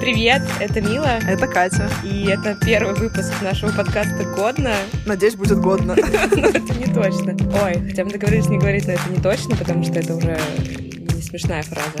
Привет, это Мила. Это Катя. И это первый выпуск нашего подкаста «Годно». Надеюсь, будет годно. Но это не точно. Ой, хотя мы договорились не говорить, но это не точно, потому что это уже не смешная фраза.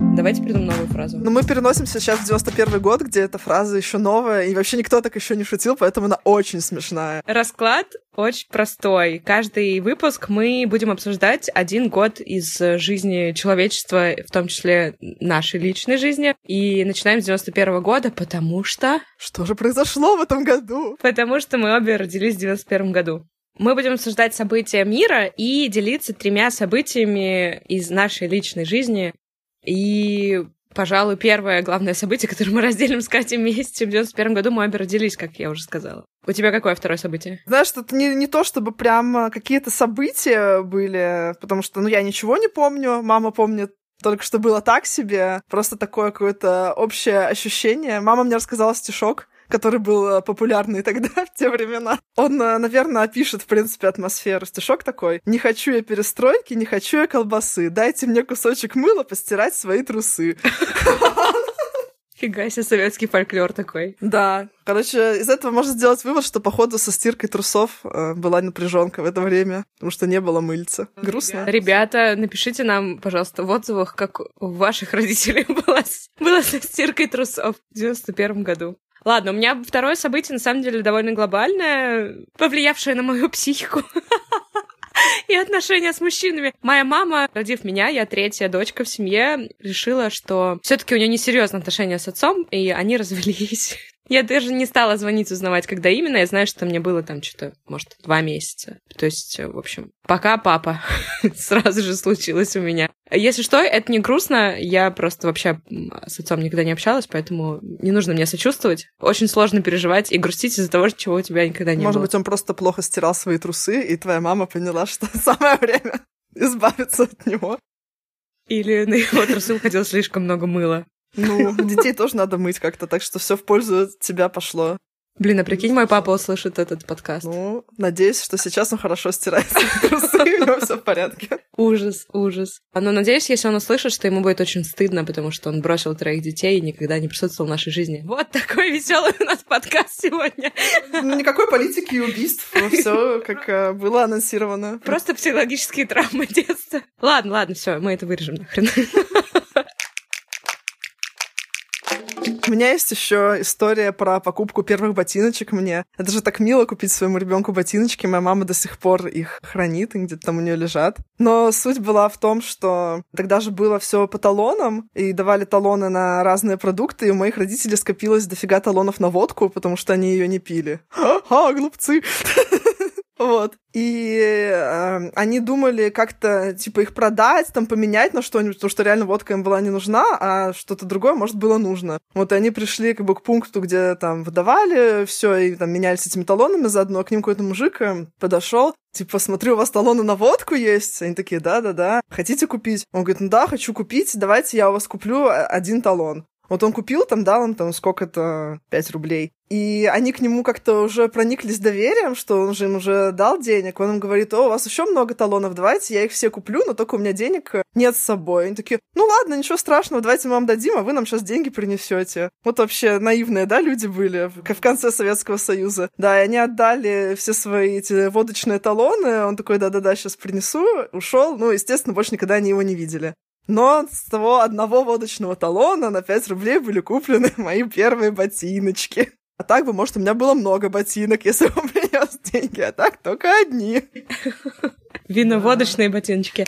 Давайте придумаем новую фразу. Ну, мы переносимся сейчас в 91 год, где эта фраза еще новая, и вообще никто так еще не шутил, поэтому она очень смешная. Расклад очень простой. Каждый выпуск мы будем обсуждать один год из жизни человечества, в том числе нашей личной жизни. И начинаем с 91 года, потому что... Что же произошло в этом году? Потому что мы обе родились в 91 году. Мы будем обсуждать события мира и делиться тремя событиями из нашей личной жизни. И, пожалуй, первое главное событие, которое мы разделим с Катей вместе в 91 году, мы обе родились, как я уже сказала. У тебя какое второе событие? Знаешь, это не, не то, чтобы прям какие-то события были, потому что, ну, я ничего не помню, мама помнит только что было так себе, просто такое какое-то общее ощущение. Мама мне рассказала стишок, который был э, популярный тогда, в те времена. Он, э, наверное, опишет, в принципе, атмосферу. Стишок такой. «Не хочу я перестройки, не хочу я колбасы. Дайте мне кусочек мыла постирать свои трусы». Фига себе, советский фольклор такой. Да. Короче, из этого можно сделать вывод, что, походу, со стиркой трусов э, была напряженка в это время, потому что не было мыльца. Грустно. Ребята, напишите нам, пожалуйста, в отзывах, как у ваших родителей было, было со стиркой трусов в 91 году. Ладно, у меня второе событие, на самом деле, довольно глобальное, повлиявшее на мою психику и отношения с мужчинами. Моя мама, родив меня, я третья дочка в семье, решила, что все-таки у нее несерьезные отношения с отцом, и они развелись. Я даже не стала звонить, узнавать, когда именно. Я знаю, что мне было там что-то, может, два месяца. То есть, в общем, пока папа сразу же случилось у меня. Если что, это не грустно. Я просто вообще с отцом никогда не общалась, поэтому не нужно мне сочувствовать. Очень сложно переживать и грустить из-за того, чего у тебя никогда не Может было. быть, он просто плохо стирал свои трусы, и твоя мама поняла, что самое время избавиться от него. Или на его трусы уходило слишком много мыла. Ну, детей тоже надо мыть как-то, так что все в пользу тебя пошло. Блин, а прикинь, мой папа услышит этот подкаст. Ну, надеюсь, что сейчас он хорошо стирает трусы, и у него все в порядке. Ужас, ужас. Но надеюсь, если он услышит, что ему будет очень стыдно, потому что он бросил троих детей и никогда не присутствовал в нашей жизни. Вот такой веселый у нас подкаст сегодня. Никакой политики и убийств. Все как э, было анонсировано. Просто психологические травмы детства. Ладно, ладно, все, мы это вырежем нахрен. У меня есть еще история про покупку первых ботиночек мне. Это же так мило купить своему ребенку ботиночки. Моя мама до сих пор их хранит и где-то там у нее лежат. Но суть была в том, что тогда же было все по талонам и давали талоны на разные продукты, и у моих родителей скопилось дофига талонов на водку, потому что они ее не пили. Ха, глупцы! Вот. И э, они думали как-то, типа, их продать, там, поменять на что-нибудь, потому что реально водка им была не нужна, а что-то другое, может, было нужно. Вот и они пришли, как бы, к пункту, где там выдавали все и там менялись этими талонами заодно. К ним какой-то мужик э, подошел, типа, смотрю, у вас талоны на водку есть? Они такие, да-да-да. Хотите купить? Он говорит, ну да, хочу купить, давайте я у вас куплю э, один талон. Вот он купил, там дал им там сколько-то, 5 рублей. И они к нему как-то уже прониклись доверием, что он же им уже дал денег. Он им говорит, о, у вас еще много талонов, давайте я их все куплю, но только у меня денег нет с собой. Они такие, ну ладно, ничего страшного, давайте мы вам дадим, а вы нам сейчас деньги принесете. Вот вообще наивные, да, люди были в конце Советского Союза. Да, и они отдали все свои эти водочные талоны. Он такой, да-да-да, сейчас принесу, ушел. Ну, естественно, больше никогда они его не видели. Но с того одного водочного талона на 5 рублей были куплены мои первые ботиночки. А так бы, может, у меня было много ботинок, если бы он принес деньги, а так только одни. Виноводочные ботиночки.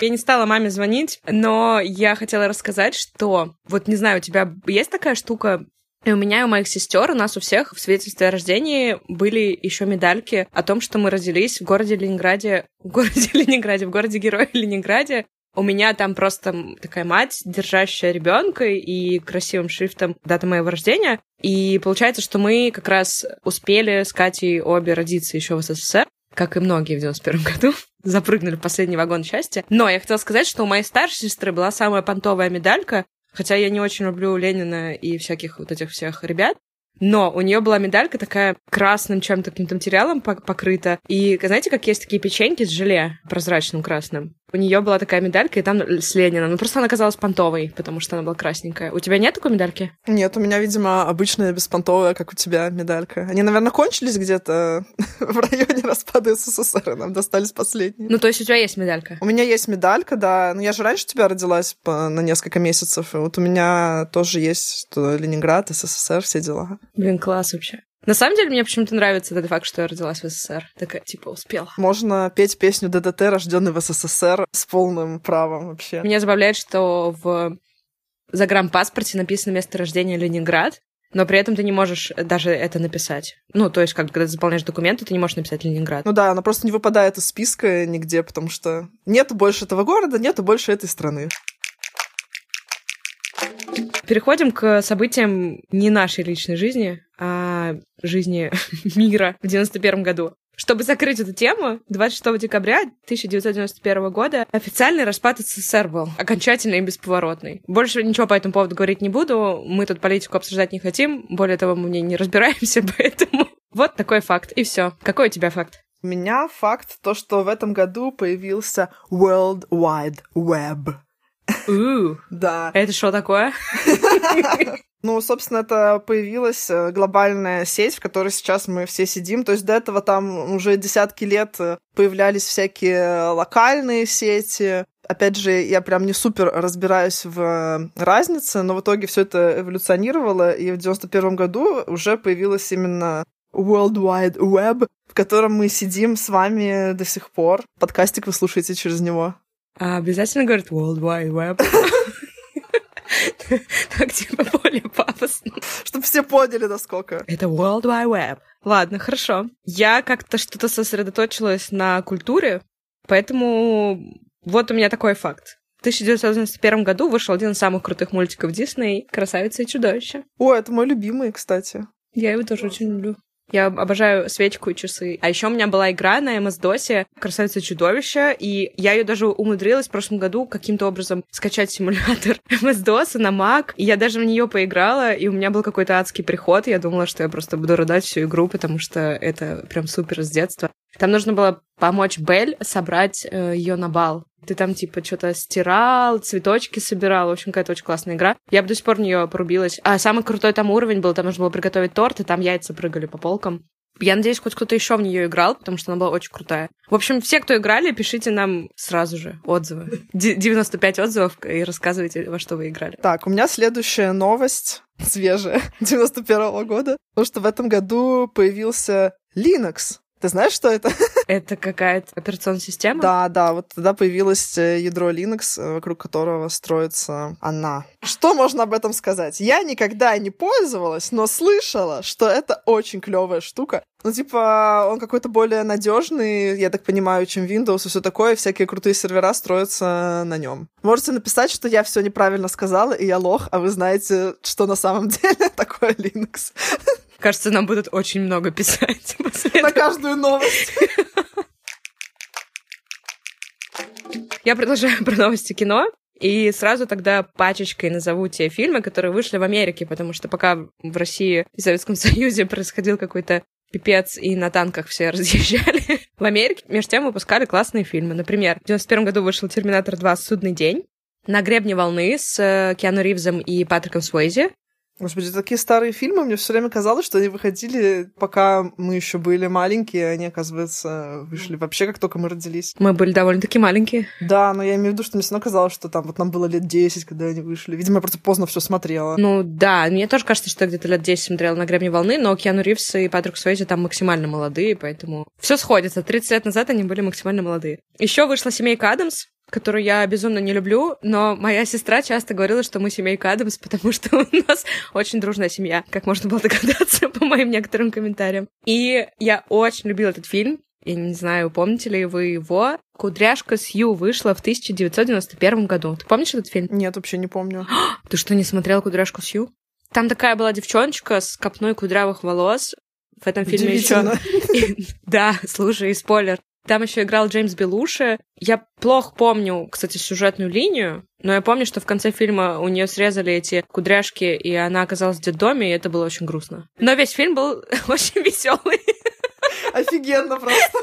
Я не стала маме звонить, но я хотела рассказать, что вот не знаю, у тебя есть такая штука, и у меня и у моих сестер, у нас у всех в свидетельстве о рождении были еще медальки о том, что мы родились в городе Ленинграде, в городе Ленинграде, в городе Героя Ленинграде. У меня там просто такая мать, держащая ребенка и красивым шрифтом дата моего рождения. И получается, что мы как раз успели с Катей обе родиться еще в СССР как и многие в 91 году, запрыгнули в последний вагон счастья. Но я хотела сказать, что у моей старшей сестры была самая понтовая медалька, хотя я не очень люблю Ленина и всяких вот этих всех ребят, но у нее была медалька такая красным чем-то каким-то материалом покрыта. И знаете, как есть такие печеньки с желе прозрачным красным? У нее была такая медалька, и там с Ленина. Ну, просто она казалась понтовой, потому что она была красненькая. У тебя нет такой медальки? Нет, у меня, видимо, обычная беспонтовая, как у тебя, медалька. Они, наверное, кончились где-то в районе распада СССР, нам достались последние. Ну, то есть у тебя есть медалька? У меня есть медалька, да. Но я же раньше тебя родилась по, на несколько месяцев. И вот у меня тоже есть что Ленинград, СССР, все дела. Блин, класс вообще. На самом деле, мне почему-то нравится этот факт, что я родилась в СССР. Такая, типа, успела. Можно петь песню ДДТ, рожденный в СССР, с полным правом вообще. Меня забавляет, что в загранпаспорте написано место рождения Ленинград, но при этом ты не можешь даже это написать. Ну, то есть, как когда ты заполняешь документы, ты не можешь написать Ленинград. Ну да, она просто не выпадает из списка нигде, потому что нету больше этого города, нету больше этой страны. Переходим к событиям не нашей личной жизни, а жизни мира в 91 году. Чтобы закрыть эту тему, 26 декабря 1991 года официальный распад СССР был, окончательный и бесповоротный. Больше ничего по этому поводу говорить не буду, мы тут политику обсуждать не хотим, более того, мы в ней не разбираемся, поэтому вот такой факт, и все. Какой у тебя факт? У меня факт то, что в этом году появился World Wide Web. Да. это что такое? Ну, собственно, это появилась э, глобальная сеть, в которой сейчас мы все сидим. То есть до этого там уже десятки лет э, появлялись всякие локальные сети. Опять же, я прям не супер разбираюсь в э, разнице, но в итоге все это эволюционировало, и в 91 году уже появилась именно World Wide Web, в котором мы сидим с вами до сих пор. Подкастик вы слушаете через него. А обязательно говорит World Wide Web. Так, типа, более пафосно. Чтобы все поняли, насколько. Это World Wide Web. Ладно, хорошо. Я как-то что-то сосредоточилась на культуре, поэтому вот у меня такой факт. В 1991 году вышел один из самых крутых мультиков Дисней «Красавица и чудовище». О, это мой любимый, кстати. Я его тоже очень люблю. Я обожаю свечку и часы. А еще у меня была игра на MS-DOS «Красавица чудовище», и я ее даже умудрилась в прошлом году каким-то образом скачать симулятор MS-DOS на Mac, и я даже в нее поиграла, и у меня был какой-то адский приход, я думала, что я просто буду рыдать всю игру, потому что это прям супер с детства. Там нужно было помочь Бель собрать э, ее на бал. Ты там, типа, что-то стирал, цветочки собирал. В общем, какая-то очень классная игра. Я бы до сих пор в нее порубилась. А самый крутой там уровень был, там нужно было приготовить торт, и там яйца прыгали по полкам. Я надеюсь, хоть кто-то еще в нее играл, потому что она была очень крутая. В общем, все, кто играли, пишите нам сразу же отзывы. Ди- 95 отзывов и рассказывайте, во что вы играли. Так, у меня следующая новость, свежая, 91 года, потому что в этом году появился Linux. Ты знаешь, что это? Это какая-то операционная система? Да, да, вот тогда появилось э, ядро Linux, э, вокруг которого строится она. Что можно об этом сказать? Я никогда не пользовалась, но слышала, что это очень клевая штука. Ну, типа, он какой-то более надежный, я так понимаю, чем Windows и все такое. Всякие крутые сервера строятся на нем. Можете написать, что я все неправильно сказала, и я лох, а вы знаете, что на самом деле такое Linux. Кажется, нам будут очень много писать На каждую новость. Я продолжаю про новости кино. И сразу тогда пачечкой назову те фильмы, которые вышли в Америке, потому что пока в России и Советском Союзе происходил какой-то пипец, и на танках все разъезжали. В Америке, между тем, выпускали классные фильмы. Например, в 91 году вышел «Терминатор 2. Судный день», «На гребне волны» с э, Киану Ривзом и Патриком Суэйзи. Господи, такие старые фильмы, мне все время казалось, что они выходили, пока мы еще были маленькие, они, оказывается, вышли вообще, как только мы родились. Мы были довольно-таки маленькие. Да, но я имею в виду, что мне все равно казалось, что там вот нам было лет 10, когда они вышли. Видимо, я просто поздно все смотрела. Ну да, мне тоже кажется, что я где-то лет 10 смотрела на гребне волны, но Киану Ривз и Патрик Суэйзи там максимально молодые, поэтому все сходится. 30 лет назад они были максимально молодые. Еще вышла семейка Адамс, которую я безумно не люблю, но моя сестра часто говорила, что мы семейка Адамс, потому что у нас очень дружная семья, как можно было догадаться по моим некоторым комментариям. И я очень любила этот фильм. Я не знаю, помните ли вы его. «Кудряшка Сью» вышла в 1991 году. Ты помнишь этот фильм? Нет, вообще не помню. Ты что, не смотрел «Кудряшку Сью»? Там такая была девчоночка с копной кудрявых волос. В этом фильме еще... Да, слушай, спойлер. Там еще играл Джеймс Белуши. Я плохо помню, кстати, сюжетную линию, но я помню, что в конце фильма у нее срезали эти кудряшки, и она оказалась в детдоме, и это было очень грустно. Но весь фильм был очень веселый. Офигенно просто.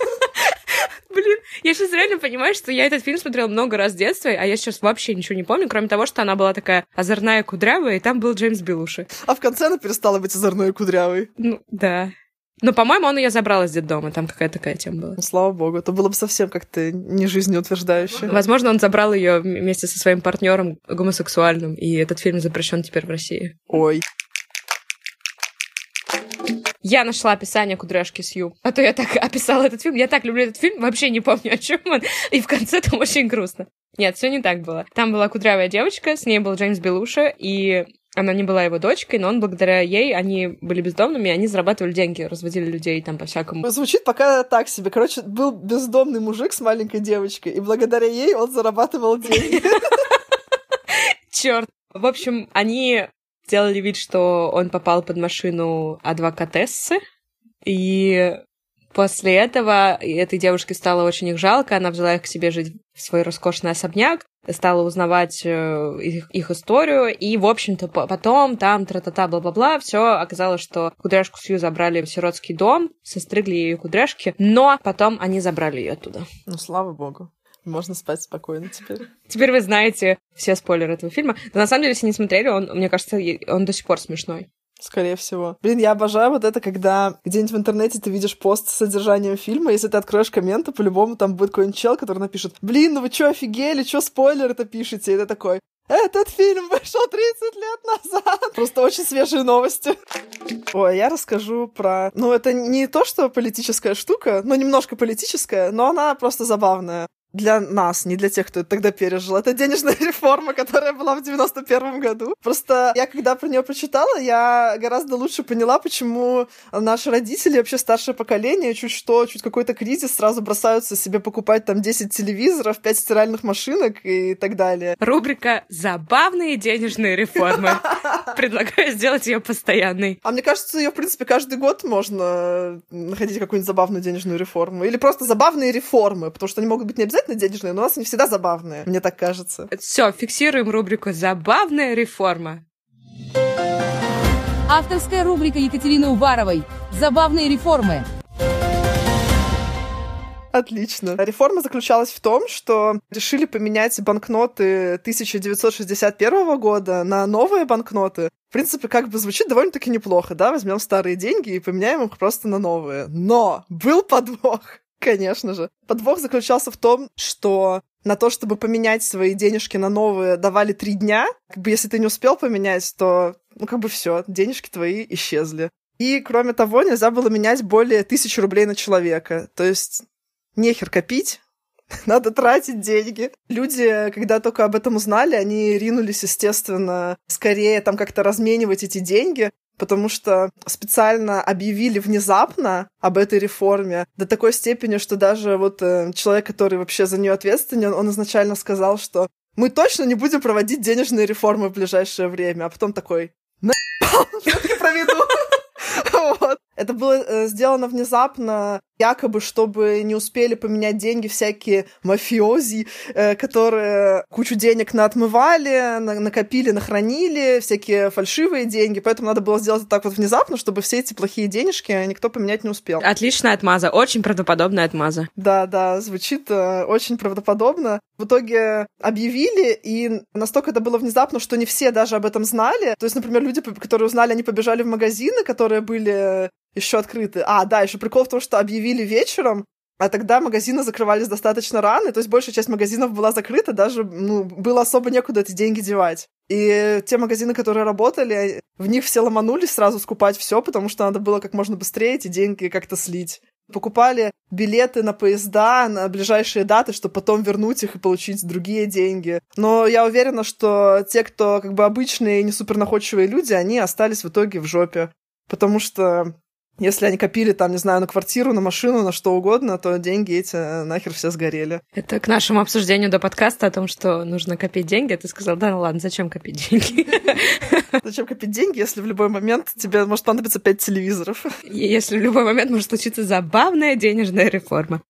Блин, я сейчас реально понимаю, что я этот фильм смотрела много раз в детстве, а я сейчас вообще ничего не помню, кроме того, что она была такая озорная кудрявая, и там был Джеймс Белуши. А в конце она перестала быть озорной и кудрявой. Ну, да. Но, по-моему, он ее забрал из детдома, там какая-то такая тема была. Ну, слава богу, это было бы совсем как-то не жизнеутверждающе. Возможно, он забрал ее вместе со своим партнером гомосексуальным, и этот фильм запрещен теперь в России. Ой. Я нашла описание кудряшки Сью. А то я так описала этот фильм. Я так люблю этот фильм, вообще не помню, о чем он. И в конце там очень грустно. Нет, все не так было. Там была кудрявая девочка, с ней был Джеймс Белуша, и она не была его дочкой, но он благодаря ей, они были бездомными, они зарабатывали деньги, разводили людей там по-всякому. Звучит пока так себе. Короче, был бездомный мужик с маленькой девочкой, и благодаря ей он зарабатывал деньги. Черт. В общем, они сделали вид, что он попал под машину адвокатессы, и после этого этой девушке стало очень их жалко, она взяла их к себе жить в свой роскошный особняк, стала узнавать э, их, их историю, и, в общем-то, потом там тра-та-та, бла-бла-бла, все оказалось, что кудряшку Сью забрали в сиротский дом, состригли ее кудряшки, но потом они забрали ее оттуда. Ну, слава богу. Можно спать спокойно теперь. Теперь вы знаете все спойлеры этого фильма. Но на самом деле, если не смотрели, он, мне кажется, он до сих пор смешной. Скорее всего. Блин, я обожаю вот это, когда где-нибудь в интернете ты видишь пост с содержанием фильма, если ты откроешь комменты, по-любому там будет какой-нибудь чел, который напишет, блин, ну вы чё, офигели, чё спойлер это пишете? И ты такой, этот фильм вышел 30 лет назад. Просто очень свежие новости. Ой, я расскажу про... Ну, это не то, что политическая штука, но немножко политическая, но она просто забавная для нас, не для тех, кто это тогда пережил. Это денежная реформа, которая была в 91 году. Просто я, когда про нее прочитала, я гораздо лучше поняла, почему наши родители, вообще старшее поколение, чуть что, чуть какой-то кризис, сразу бросаются себе покупать там 10 телевизоров, 5 стиральных машинок и так далее. Рубрика «Забавные денежные реформы». Предлагаю сделать ее постоянной. А мне кажется, ее, в принципе, каждый год можно находить какую-нибудь забавную денежную реформу. Или просто забавные реформы, потому что они могут быть не обязательно денежные, но у нас они всегда забавные, мне так кажется. Все, фиксируем рубрику «Забавная реформа». Авторская рубрика Екатерины Уваровой «Забавные реформы». Отлично. Реформа заключалась в том, что решили поменять банкноты 1961 года на новые банкноты. В принципе, как бы звучит довольно-таки неплохо, да? Возьмем старые деньги и поменяем их просто на новые. Но был подвох. Конечно же. Подвох заключался в том, что на то, чтобы поменять свои денежки на новые, давали три дня. Как бы если ты не успел поменять, то, ну, как бы все, денежки твои исчезли. И, кроме того, нельзя было менять более тысячи рублей на человека. То есть нехер копить, надо тратить деньги. Люди, когда только об этом узнали, они ринулись, естественно, скорее там как-то разменивать эти деньги потому что специально объявили внезапно об этой реформе до такой степени, что даже вот э, человек, который вообще за нее ответственен, он изначально сказал, что мы точно не будем проводить денежные реформы в ближайшее время, а потом такой, на проведу. Это было э, сделано внезапно, якобы, чтобы не успели поменять деньги всякие мафиози, э, которые кучу денег наотмывали, на накопили, нахранили, всякие фальшивые деньги, поэтому надо было сделать так вот внезапно, чтобы все эти плохие денежки никто поменять не успел. Отличная отмаза, очень правдоподобная отмаза. Да, да, звучит э, очень правдоподобно. В итоге объявили, и настолько это было внезапно, что не все даже об этом знали. То есть, например, люди, которые узнали, они побежали в магазины, которые были еще открыты. А, да, еще прикол в том, что объявили вечером, а тогда магазины закрывались достаточно рано, то есть большая часть магазинов была закрыта, даже ну, было особо некуда эти деньги девать. И те магазины, которые работали, в них все ломанулись сразу скупать все, потому что надо было как можно быстрее эти деньги как-то слить. Покупали билеты на поезда на ближайшие даты, чтобы потом вернуть их и получить другие деньги. Но я уверена, что те, кто как бы обычные и не супернаходчивые люди, они остались в итоге в жопе. Потому что если они копили там, не знаю, на квартиру, на машину, на что угодно, то деньги эти э, нахер все сгорели. Это к нашему обсуждению до подкаста о том, что нужно копить деньги. А ты сказал, да, ну ладно, зачем копить деньги? Зачем копить деньги, если в любой момент тебе может понадобиться пять телевизоров? Если в любой момент может случиться забавная денежная реформа.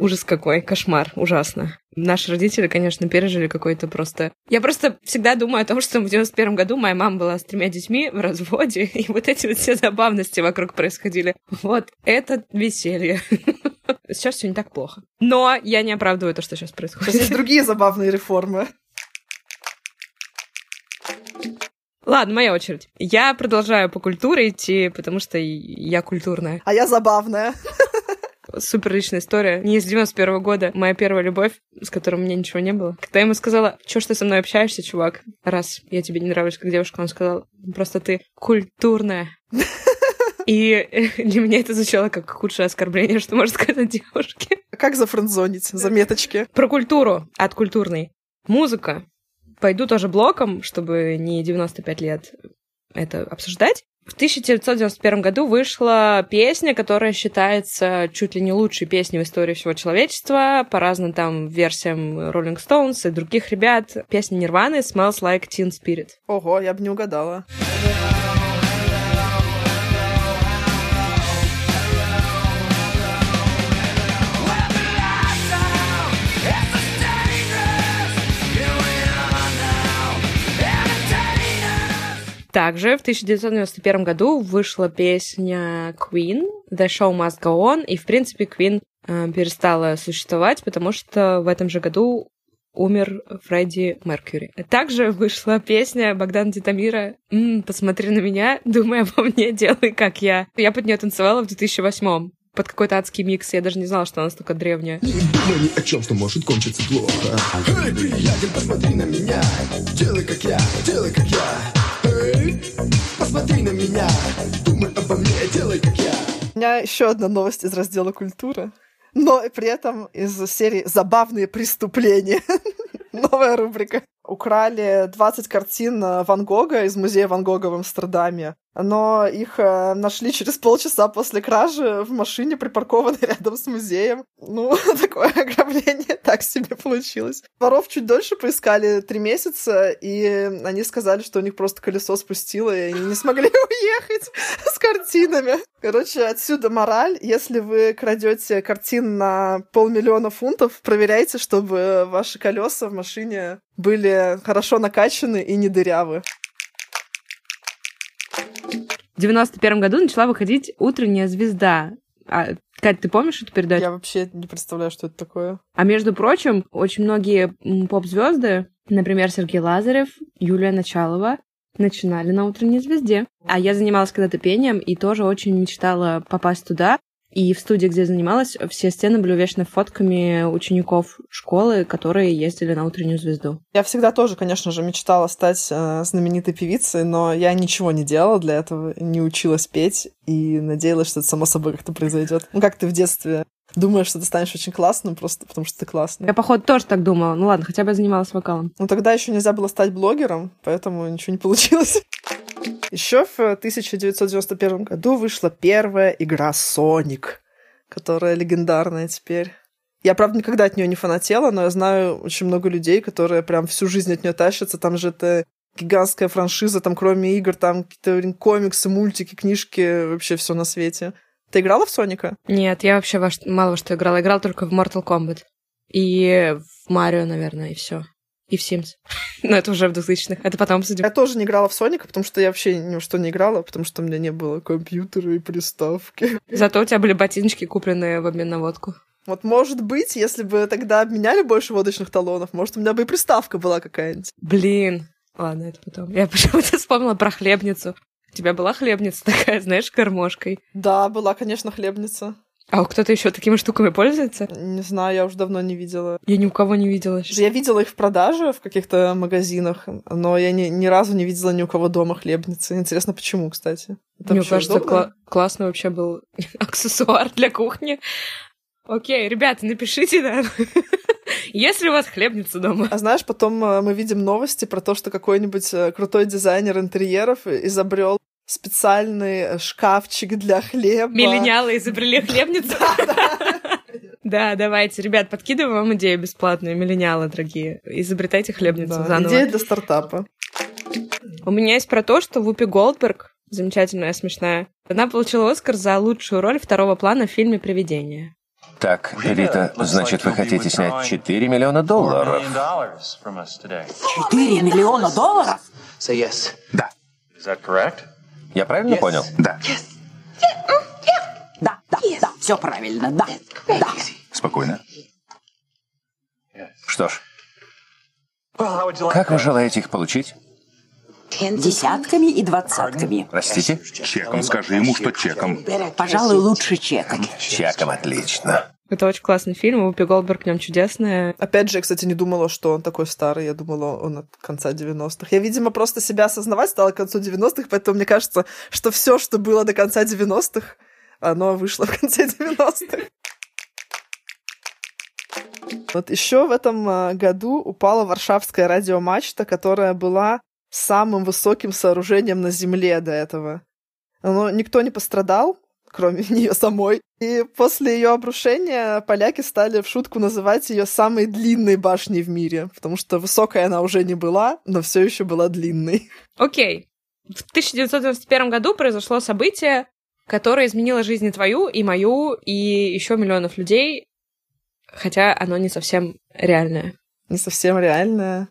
Ужас какой, кошмар, ужасно. Наши родители, конечно, пережили какой-то просто... Я просто всегда думаю о том, что в 91 году моя мама была с тремя детьми в разводе, и вот эти вот все забавности вокруг происходили. Вот это веселье. Сейчас все не так плохо. Но я не оправдываю то, что сейчас Сейчас происходит. есть другие забавные реформы. Ладно, моя очередь. Я продолжаю по культуре идти, потому что я культурная. А я забавная. Супер личная история. Не из 91 года. Моя первая любовь, с которой у меня ничего не было. Когда я ему сказала, что ж ты со мной общаешься, чувак, раз я тебе не нравлюсь как девушка, он сказал, просто ты культурная. И для меня это звучало как худшее оскорбление, что может сказать девушке. Как зафрендзонить? Заметочки. Про культуру от культурной. Музыка. Пойду тоже блоком, чтобы не 95 лет это обсуждать. В 1991 году вышла песня, которая считается чуть ли не лучшей песней в истории всего человечества, по разным там версиям Rolling Stones и других ребят. Песня Нирваны «Smells Like Teen Spirit». Ого, я бы не угадала. Также в 1991 году вышла песня Queen «The Show Must Go On», и, в принципе, Queen э, перестала существовать, потому что в этом же году умер Фредди Меркьюри. Также вышла песня Богдана Титамира «М, «Посмотри на меня, думай обо мне, делай как я». Я под нее танцевала в 2008 под какой-то адский микс. Я даже не знала, что она настолько древняя. Не ни о чем, что может кончиться плохо. Эй, приятель, посмотри на меня. Делай как я, делай как я. Посмотри на меня. Думай обо мне, делай как я. У меня еще одна новость из раздела культура. Но при этом из серии «Забавные преступления». Новая рубрика. Украли 20 картин э, Ван Гога из музея Ван Гога в Амстердаме. Но их э, нашли через полчаса после кражи в машине, припаркованной рядом с музеем. Ну, такое ограбление так себе получилось. Воров чуть дольше поискали, три месяца, и они сказали, что у них просто колесо спустило, и они не смогли уехать с картинами. Короче, отсюда мораль. Если вы крадете картин на полмиллиона фунтов, проверяйте, чтобы ваши колеса в машине были хорошо накачаны и не дырявы. В 91 году начала выходить «Утренняя звезда». А, Кать, ты помнишь эту передачу? Я вообще не представляю, что это такое. А между прочим, очень многие поп-звезды, например, Сергей Лазарев, Юлия Началова, начинали на «Утренней звезде». А я занималась когда-то пением и тоже очень мечтала попасть туда. И в студии, где я занималась, все стены были увешаны фотками учеников школы, которые ездили на «Утреннюю звезду». Я всегда тоже, конечно же, мечтала стать э, знаменитой певицей, но я ничего не делала для этого, не училась петь и надеялась, что это само собой как-то произойдет. Ну, как ты в детстве думаешь, что ты станешь очень классным, просто потому что ты классный. Я, походу, тоже так думала. Ну ладно, хотя бы я занималась вокалом. Ну, тогда еще нельзя было стать блогером, поэтому ничего не получилось. Еще в 1991 году вышла первая игра Соник, которая легендарная теперь. Я, правда, никогда от нее не фанатела, но я знаю очень много людей, которые прям всю жизнь от нее тащатся. Там же это гигантская франшиза, там кроме игр, там какие-то комиксы, мультики, книжки, вообще все на свете. Ты играла в Соника? Нет, я вообще во что- мало во что играла. Играла только в Mortal Kombat. И в Марио, наверное, и все. И в Sims. Но это уже в 2000-х. Это потом, судя Я тоже не играла в Соника, потому что я вообще ни во что не играла, потому что у меня не было компьютера и приставки. Зато у тебя были ботиночки, купленные в обмен на водку. Вот, может быть, если бы тогда обменяли больше водочных талонов, может, у меня бы и приставка была какая-нибудь. Блин. Ладно, это потом. Я почему-то вспомнила про хлебницу. У тебя была хлебница такая, знаешь, гармошкой. Да, была, конечно, хлебница. А кто-то еще такими штуками пользуется? Не знаю, я уже давно не видела. Я ни у кого не видела. Я видела их в продаже в каких-то магазинах, но я ни, ни разу не видела ни у кого дома хлебницы. Интересно, почему, кстати? Это Мне кажется, кла- классный вообще был аксессуар для кухни. Окей, ребята, напишите нам, если у вас хлебница дома. А знаешь, потом э, мы видим новости про то, что какой-нибудь э, крутой дизайнер интерьеров изобрел специальный э, шкафчик для хлеба. Миллениалы изобрели хлебницу. Да, давайте, ребят, подкидываем вам идею бесплатную, миллениалы, дорогие. Изобретайте хлебницу Да, заново. идея для стартапа. У меня есть про то, что Вупи Голдберг, замечательная, смешная, она получила Оскар за лучшую роль второго плана в фильме «Привидение». Так, Рита, значит, вы хотите снять 4 миллиона долларов? 4 миллиона долларов? Да. Is that correct? Я правильно понял? Да. Да, да, да. Все правильно, да. Да. Спокойно. Что ж, как вы желаете их получить? Десятками и двадцатками. Простите? Чеком скажи ему, что чеком. Пожалуй, лучше чеком. Чеком отлично. Это очень классный фильм, Упи Голдберг в нем чудесная. Опять же, я, кстати, не думала, что он такой старый. Я думала, он от конца 90-х. Я, видимо, просто себя осознавать стала к концу 90-х, поэтому мне кажется, что все, что было до конца 90-х, оно вышло в конце 90-х. Вот еще в этом а, году упала Варшавская радиомачта, которая была самым высоким сооружением на Земле до этого. Но никто не пострадал, кроме нее самой. И после ее обрушения поляки стали в шутку называть ее самой длинной башней в мире, потому что высокая она уже не была, но все еще была длинной. Окей. В 1991 году произошло событие, которое изменило жизнь твою, и мою, и еще миллионов людей, хотя оно не совсем реальное. Не совсем реальное.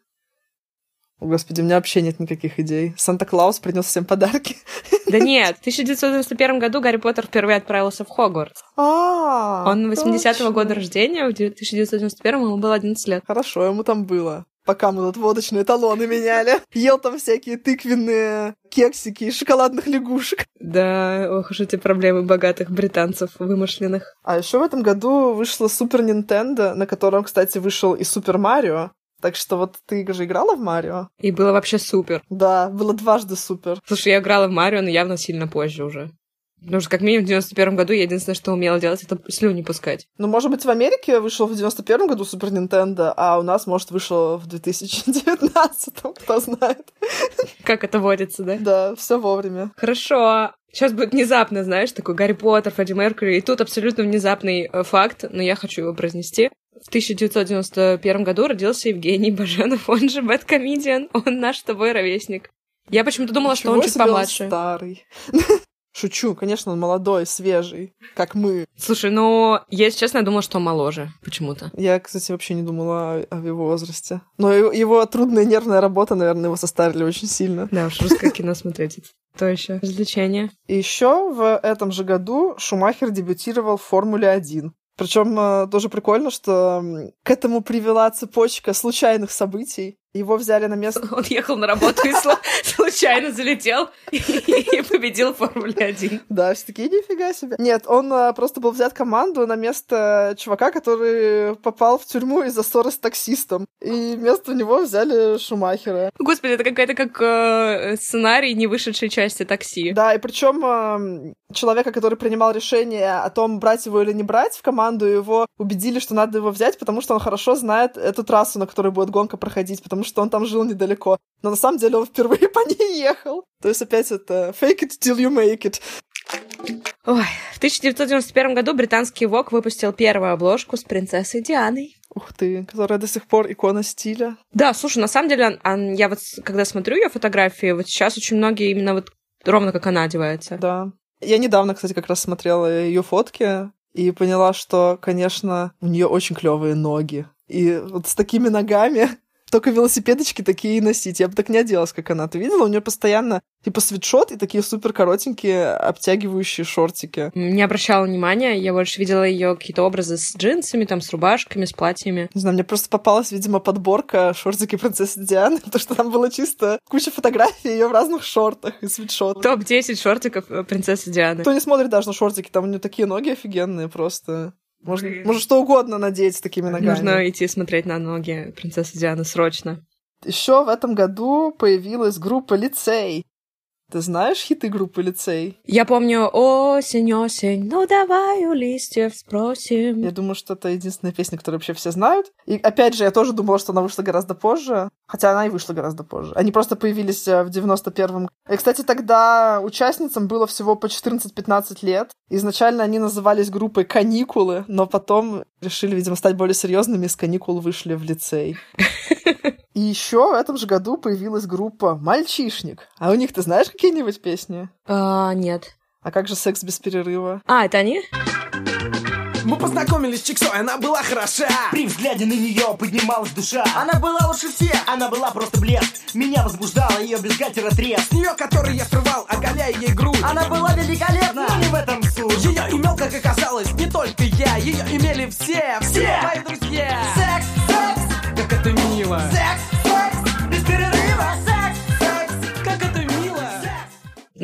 О, Господи, у меня вообще нет никаких идей. Санта-Клаус принес всем подарки. Да нет, в 1991 году Гарри Поттер впервые отправился в Хогвартс. А, Он 80-го точно. года рождения, в 1991 ему было 11 лет. Хорошо, ему там было. Пока мы тут водочные талоны меняли. Ел там всякие тыквенные кексики из шоколадных лягушек. Да, ох уж эти проблемы богатых британцев вымышленных. А еще в этом году вышла Супер Нинтендо, на котором, кстати, вышел и Супер Марио. Так что вот ты же играла в Марио? И было вообще супер. Да, было дважды супер. Слушай, я играла в Марио, но явно сильно позже уже. Потому что как минимум в 91 году я единственное, что умела делать, это слюни пускать. Ну, может быть, в Америке вышел в 91 году Супер Нинтендо, а у нас, может, вышло в 2019, кто знает. Как это водится, да? Да, все вовремя. Хорошо. Сейчас будет внезапно, знаешь, такой Гарри Поттер, Фредди Меркьюри. И тут абсолютно внезапный э, факт, но я хочу его произнести. В 1991 году родился Евгений Баженов, он же Бэткомедиан, он наш с тобой ровесник. Я почему-то думала, что он Ничего чуть помладше. старый. Шучу, конечно, он молодой, свежий, как мы. Слушай, ну, я, если честно, я думала, что он моложе почему-то. Я, кстати, вообще не думала о, о его возрасте. Но его, его трудная нервная работа, наверное, его состарили очень сильно. Да уж, русское кино смотреть. То еще развлечение. И еще в этом же году Шумахер дебютировал в Формуле 1. Причем э, тоже прикольно, что к этому привела цепочка случайных событий. Его взяли на место... Он ехал на работу и случайно залетел и победил в Формуле 1. Да, все такие, нифига себе. Нет, он э, просто был взят команду на место чувака, который попал в тюрьму из-за ссоры с таксистом. И вместо него взяли Шумахера. Господи, это какая-то как э, сценарий не вышедшей части такси. Да, и причем человека, который принимал решение о том, брать его или не брать в команду, его убедили, что надо его взять, потому что он хорошо знает эту трассу, на которой будет гонка проходить, потому что он там жил недалеко. Но на самом деле он впервые по ней ехал. То есть опять это fake it till you make it. Ой, в 1991 году британский Vogue выпустил первую обложку с принцессой Дианой. Ух ты, которая до сих пор икона стиля. Да, слушай, на самом деле, я вот когда смотрю ее фотографии, вот сейчас очень многие именно вот ровно как она одевается. Да. Я недавно, кстати, как раз смотрела ее фотки и поняла, что, конечно, у нее очень клевые ноги. И вот с такими ногами только велосипедочки такие носить. Я бы так не оделась, как она. Ты видела? У нее постоянно типа свитшот и такие супер коротенькие обтягивающие шортики. Не обращала внимания, я больше видела ее какие-то образы с джинсами, там, с рубашками, с платьями. Не знаю, мне просто попалась, видимо, подборка шортики принцессы Дианы, потому что там было чисто куча фотографий ее в разных шортах и свитшотах. Топ-10 шортиков э, принцессы Дианы. Кто не смотрит даже на шортики, там у нее такие ноги офигенные просто. Можно, Блин. можно что угодно надеть с такими ногами. Нужно идти смотреть на ноги принцессы Дианы срочно. Еще в этом году появилась группа «Лицей». Ты знаешь хиты группы «Лицей»? Я помню осень, осень, ну давай у листьев спросим. Я думаю, что это единственная песня, которую вообще все знают. И опять же, я тоже думала, что она вышла гораздо позже. Хотя она и вышла гораздо позже. Они просто появились э, в 91-м. И, кстати, тогда участницам было всего по 14-15 лет. Изначально они назывались группой «Каникулы», но потом решили, видимо, стать более серьезными, и с каникул вышли в лицей. И еще в этом же году появилась группа «Мальчишник». А у них ты знаешь какие-нибудь песни? А, нет. А как же «Секс без перерыва»? А, это они? Мы познакомились с Чиксой, она была хороша При взгляде на нее поднималась душа Она была лучше всех Она была просто блеск Меня возбуждала ее бюстгальтера треск С нее, который я срывал, оголяя ей грудь Она была великолепна Но не в этом суть Ее имел, как оказалось, не я Ее имели все, все мои друзья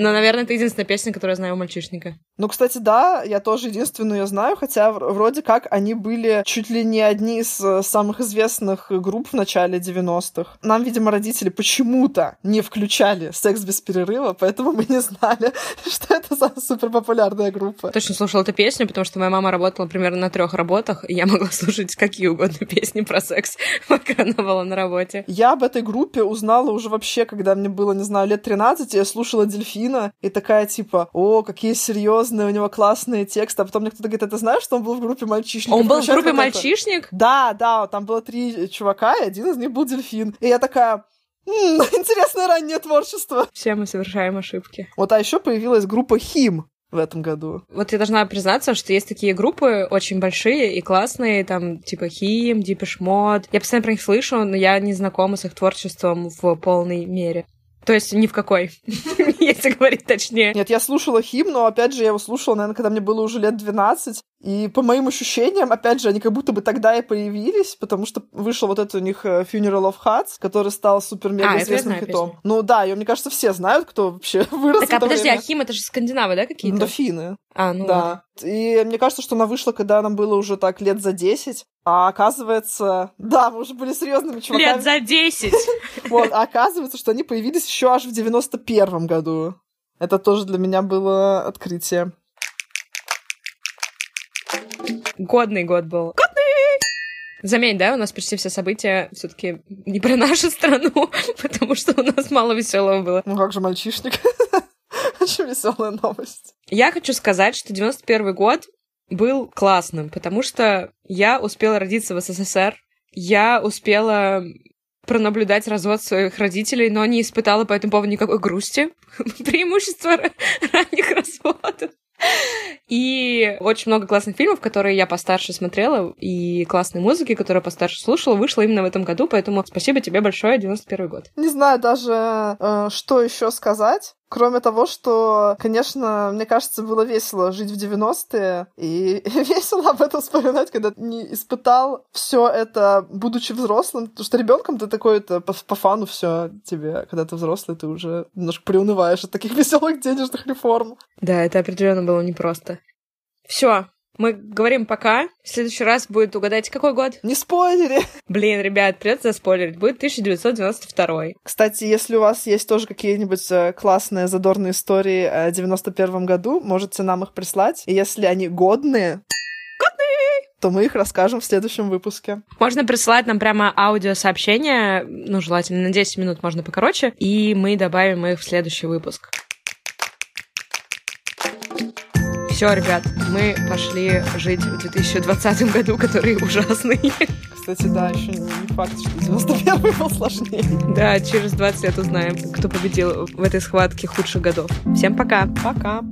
Но, наверное, это единственная песня, которую я знаю у мальчишника. Ну, кстати, да, я тоже единственную ее знаю, хотя вроде как они были чуть ли не одни из э, самых известных групп в начале 90-х. Нам, видимо, родители почему-то не включали «Секс без перерыва», поэтому мы не знали, что это за суперпопулярная группа. Точно слушала эту песню, потому что моя мама работала примерно на трех работах, и я могла слушать какие угодно песни про секс, пока она была на работе. Я об этой группе узнала уже вообще, когда мне было, не знаю, лет 13, я слушала «Дельфина», и такая типа, о, какие серьезные, у него классные тексты, а потом мне кто-то говорит, а ты знаешь, что он был в группе мальчишников? Он был в группе это. «Мальчишник»? Да, да, там было три чувака, и один из них был дельфин. И я такая, «М, интересное раннее творчество. Все мы совершаем ошибки. Вот, а еще появилась группа Хим в этом году. Вот я должна признаться, что есть такие группы очень большие и классные, там, типа Хим, Deepish Mode. Я постоянно про них слышу, но я не знакома с их творчеством в полной мере. То есть ни в какой, если говорить точнее. Нет, я слушала Хим, но, опять же, я его слушала, наверное, когда мне было уже лет 12. И по моим ощущениям, опять же, они как будто бы тогда и появились, потому что вышел вот этот у них э, Funeral of Hearts, который стал супер-мега А, известным хитом. песню. Ну да, ее, мне кажется, все знают, кто вообще вырос Так, а подожди, а время. Хим это же скандинавы, да, какие-то? Да, финны. А, ну Да. И мне кажется, что она вышла, когда нам было уже так лет за 10. А оказывается, да, мы уже были серьезными чуваками. Лет за 10. Вот, а оказывается, что они появились еще аж в 91 году. Это тоже для меня было открытие. Годный год был. Годный! Заметь, да, у нас почти все события все-таки не про нашу страну, потому что у нас мало веселого было. Ну как же мальчишник? Очень веселая новость. Я хочу сказать, что 91 год был классным, потому что я успела родиться в СССР, я успела пронаблюдать развод своих родителей, но не испытала по этому поводу никакой грусти. Преимущество ра- ранних разводов. И очень много классных фильмов, которые я постарше смотрела, и классной музыки, которую я постарше слушала, вышло именно в этом году, поэтому спасибо тебе большое, 91 год. Не знаю даже, э, что еще сказать. Кроме того, что, конечно, мне кажется, было весело жить в 90-е, и весело об этом вспоминать, когда не испытал все это, будучи взрослым. Потому что ребенком ты такой, это по, по фану все тебе, когда ты взрослый, ты уже немножко приунываешь от таких веселых денежных реформ. Да, это определенно было непросто. Все, мы говорим пока. В следующий раз будет, угадайте, какой год? Не спойлери! Блин, ребят, придется заспойлерить. Будет 1992. Кстати, если у вас есть тоже какие-нибудь э, классные задорные истории о 91 году, можете нам их прислать. И если они годные, то мы их расскажем в следующем выпуске. Можно присылать нам прямо аудиосообщения, ну, желательно на 10 минут, можно покороче, и мы добавим их в следующий выпуск. Все, ребят, мы пошли жить в 2020 году, который ужасный. Кстати, да, еще не факт, что 91 был сложнее. Да, через 20 лет узнаем, кто победил в этой схватке худших годов. Всем пока! Пока!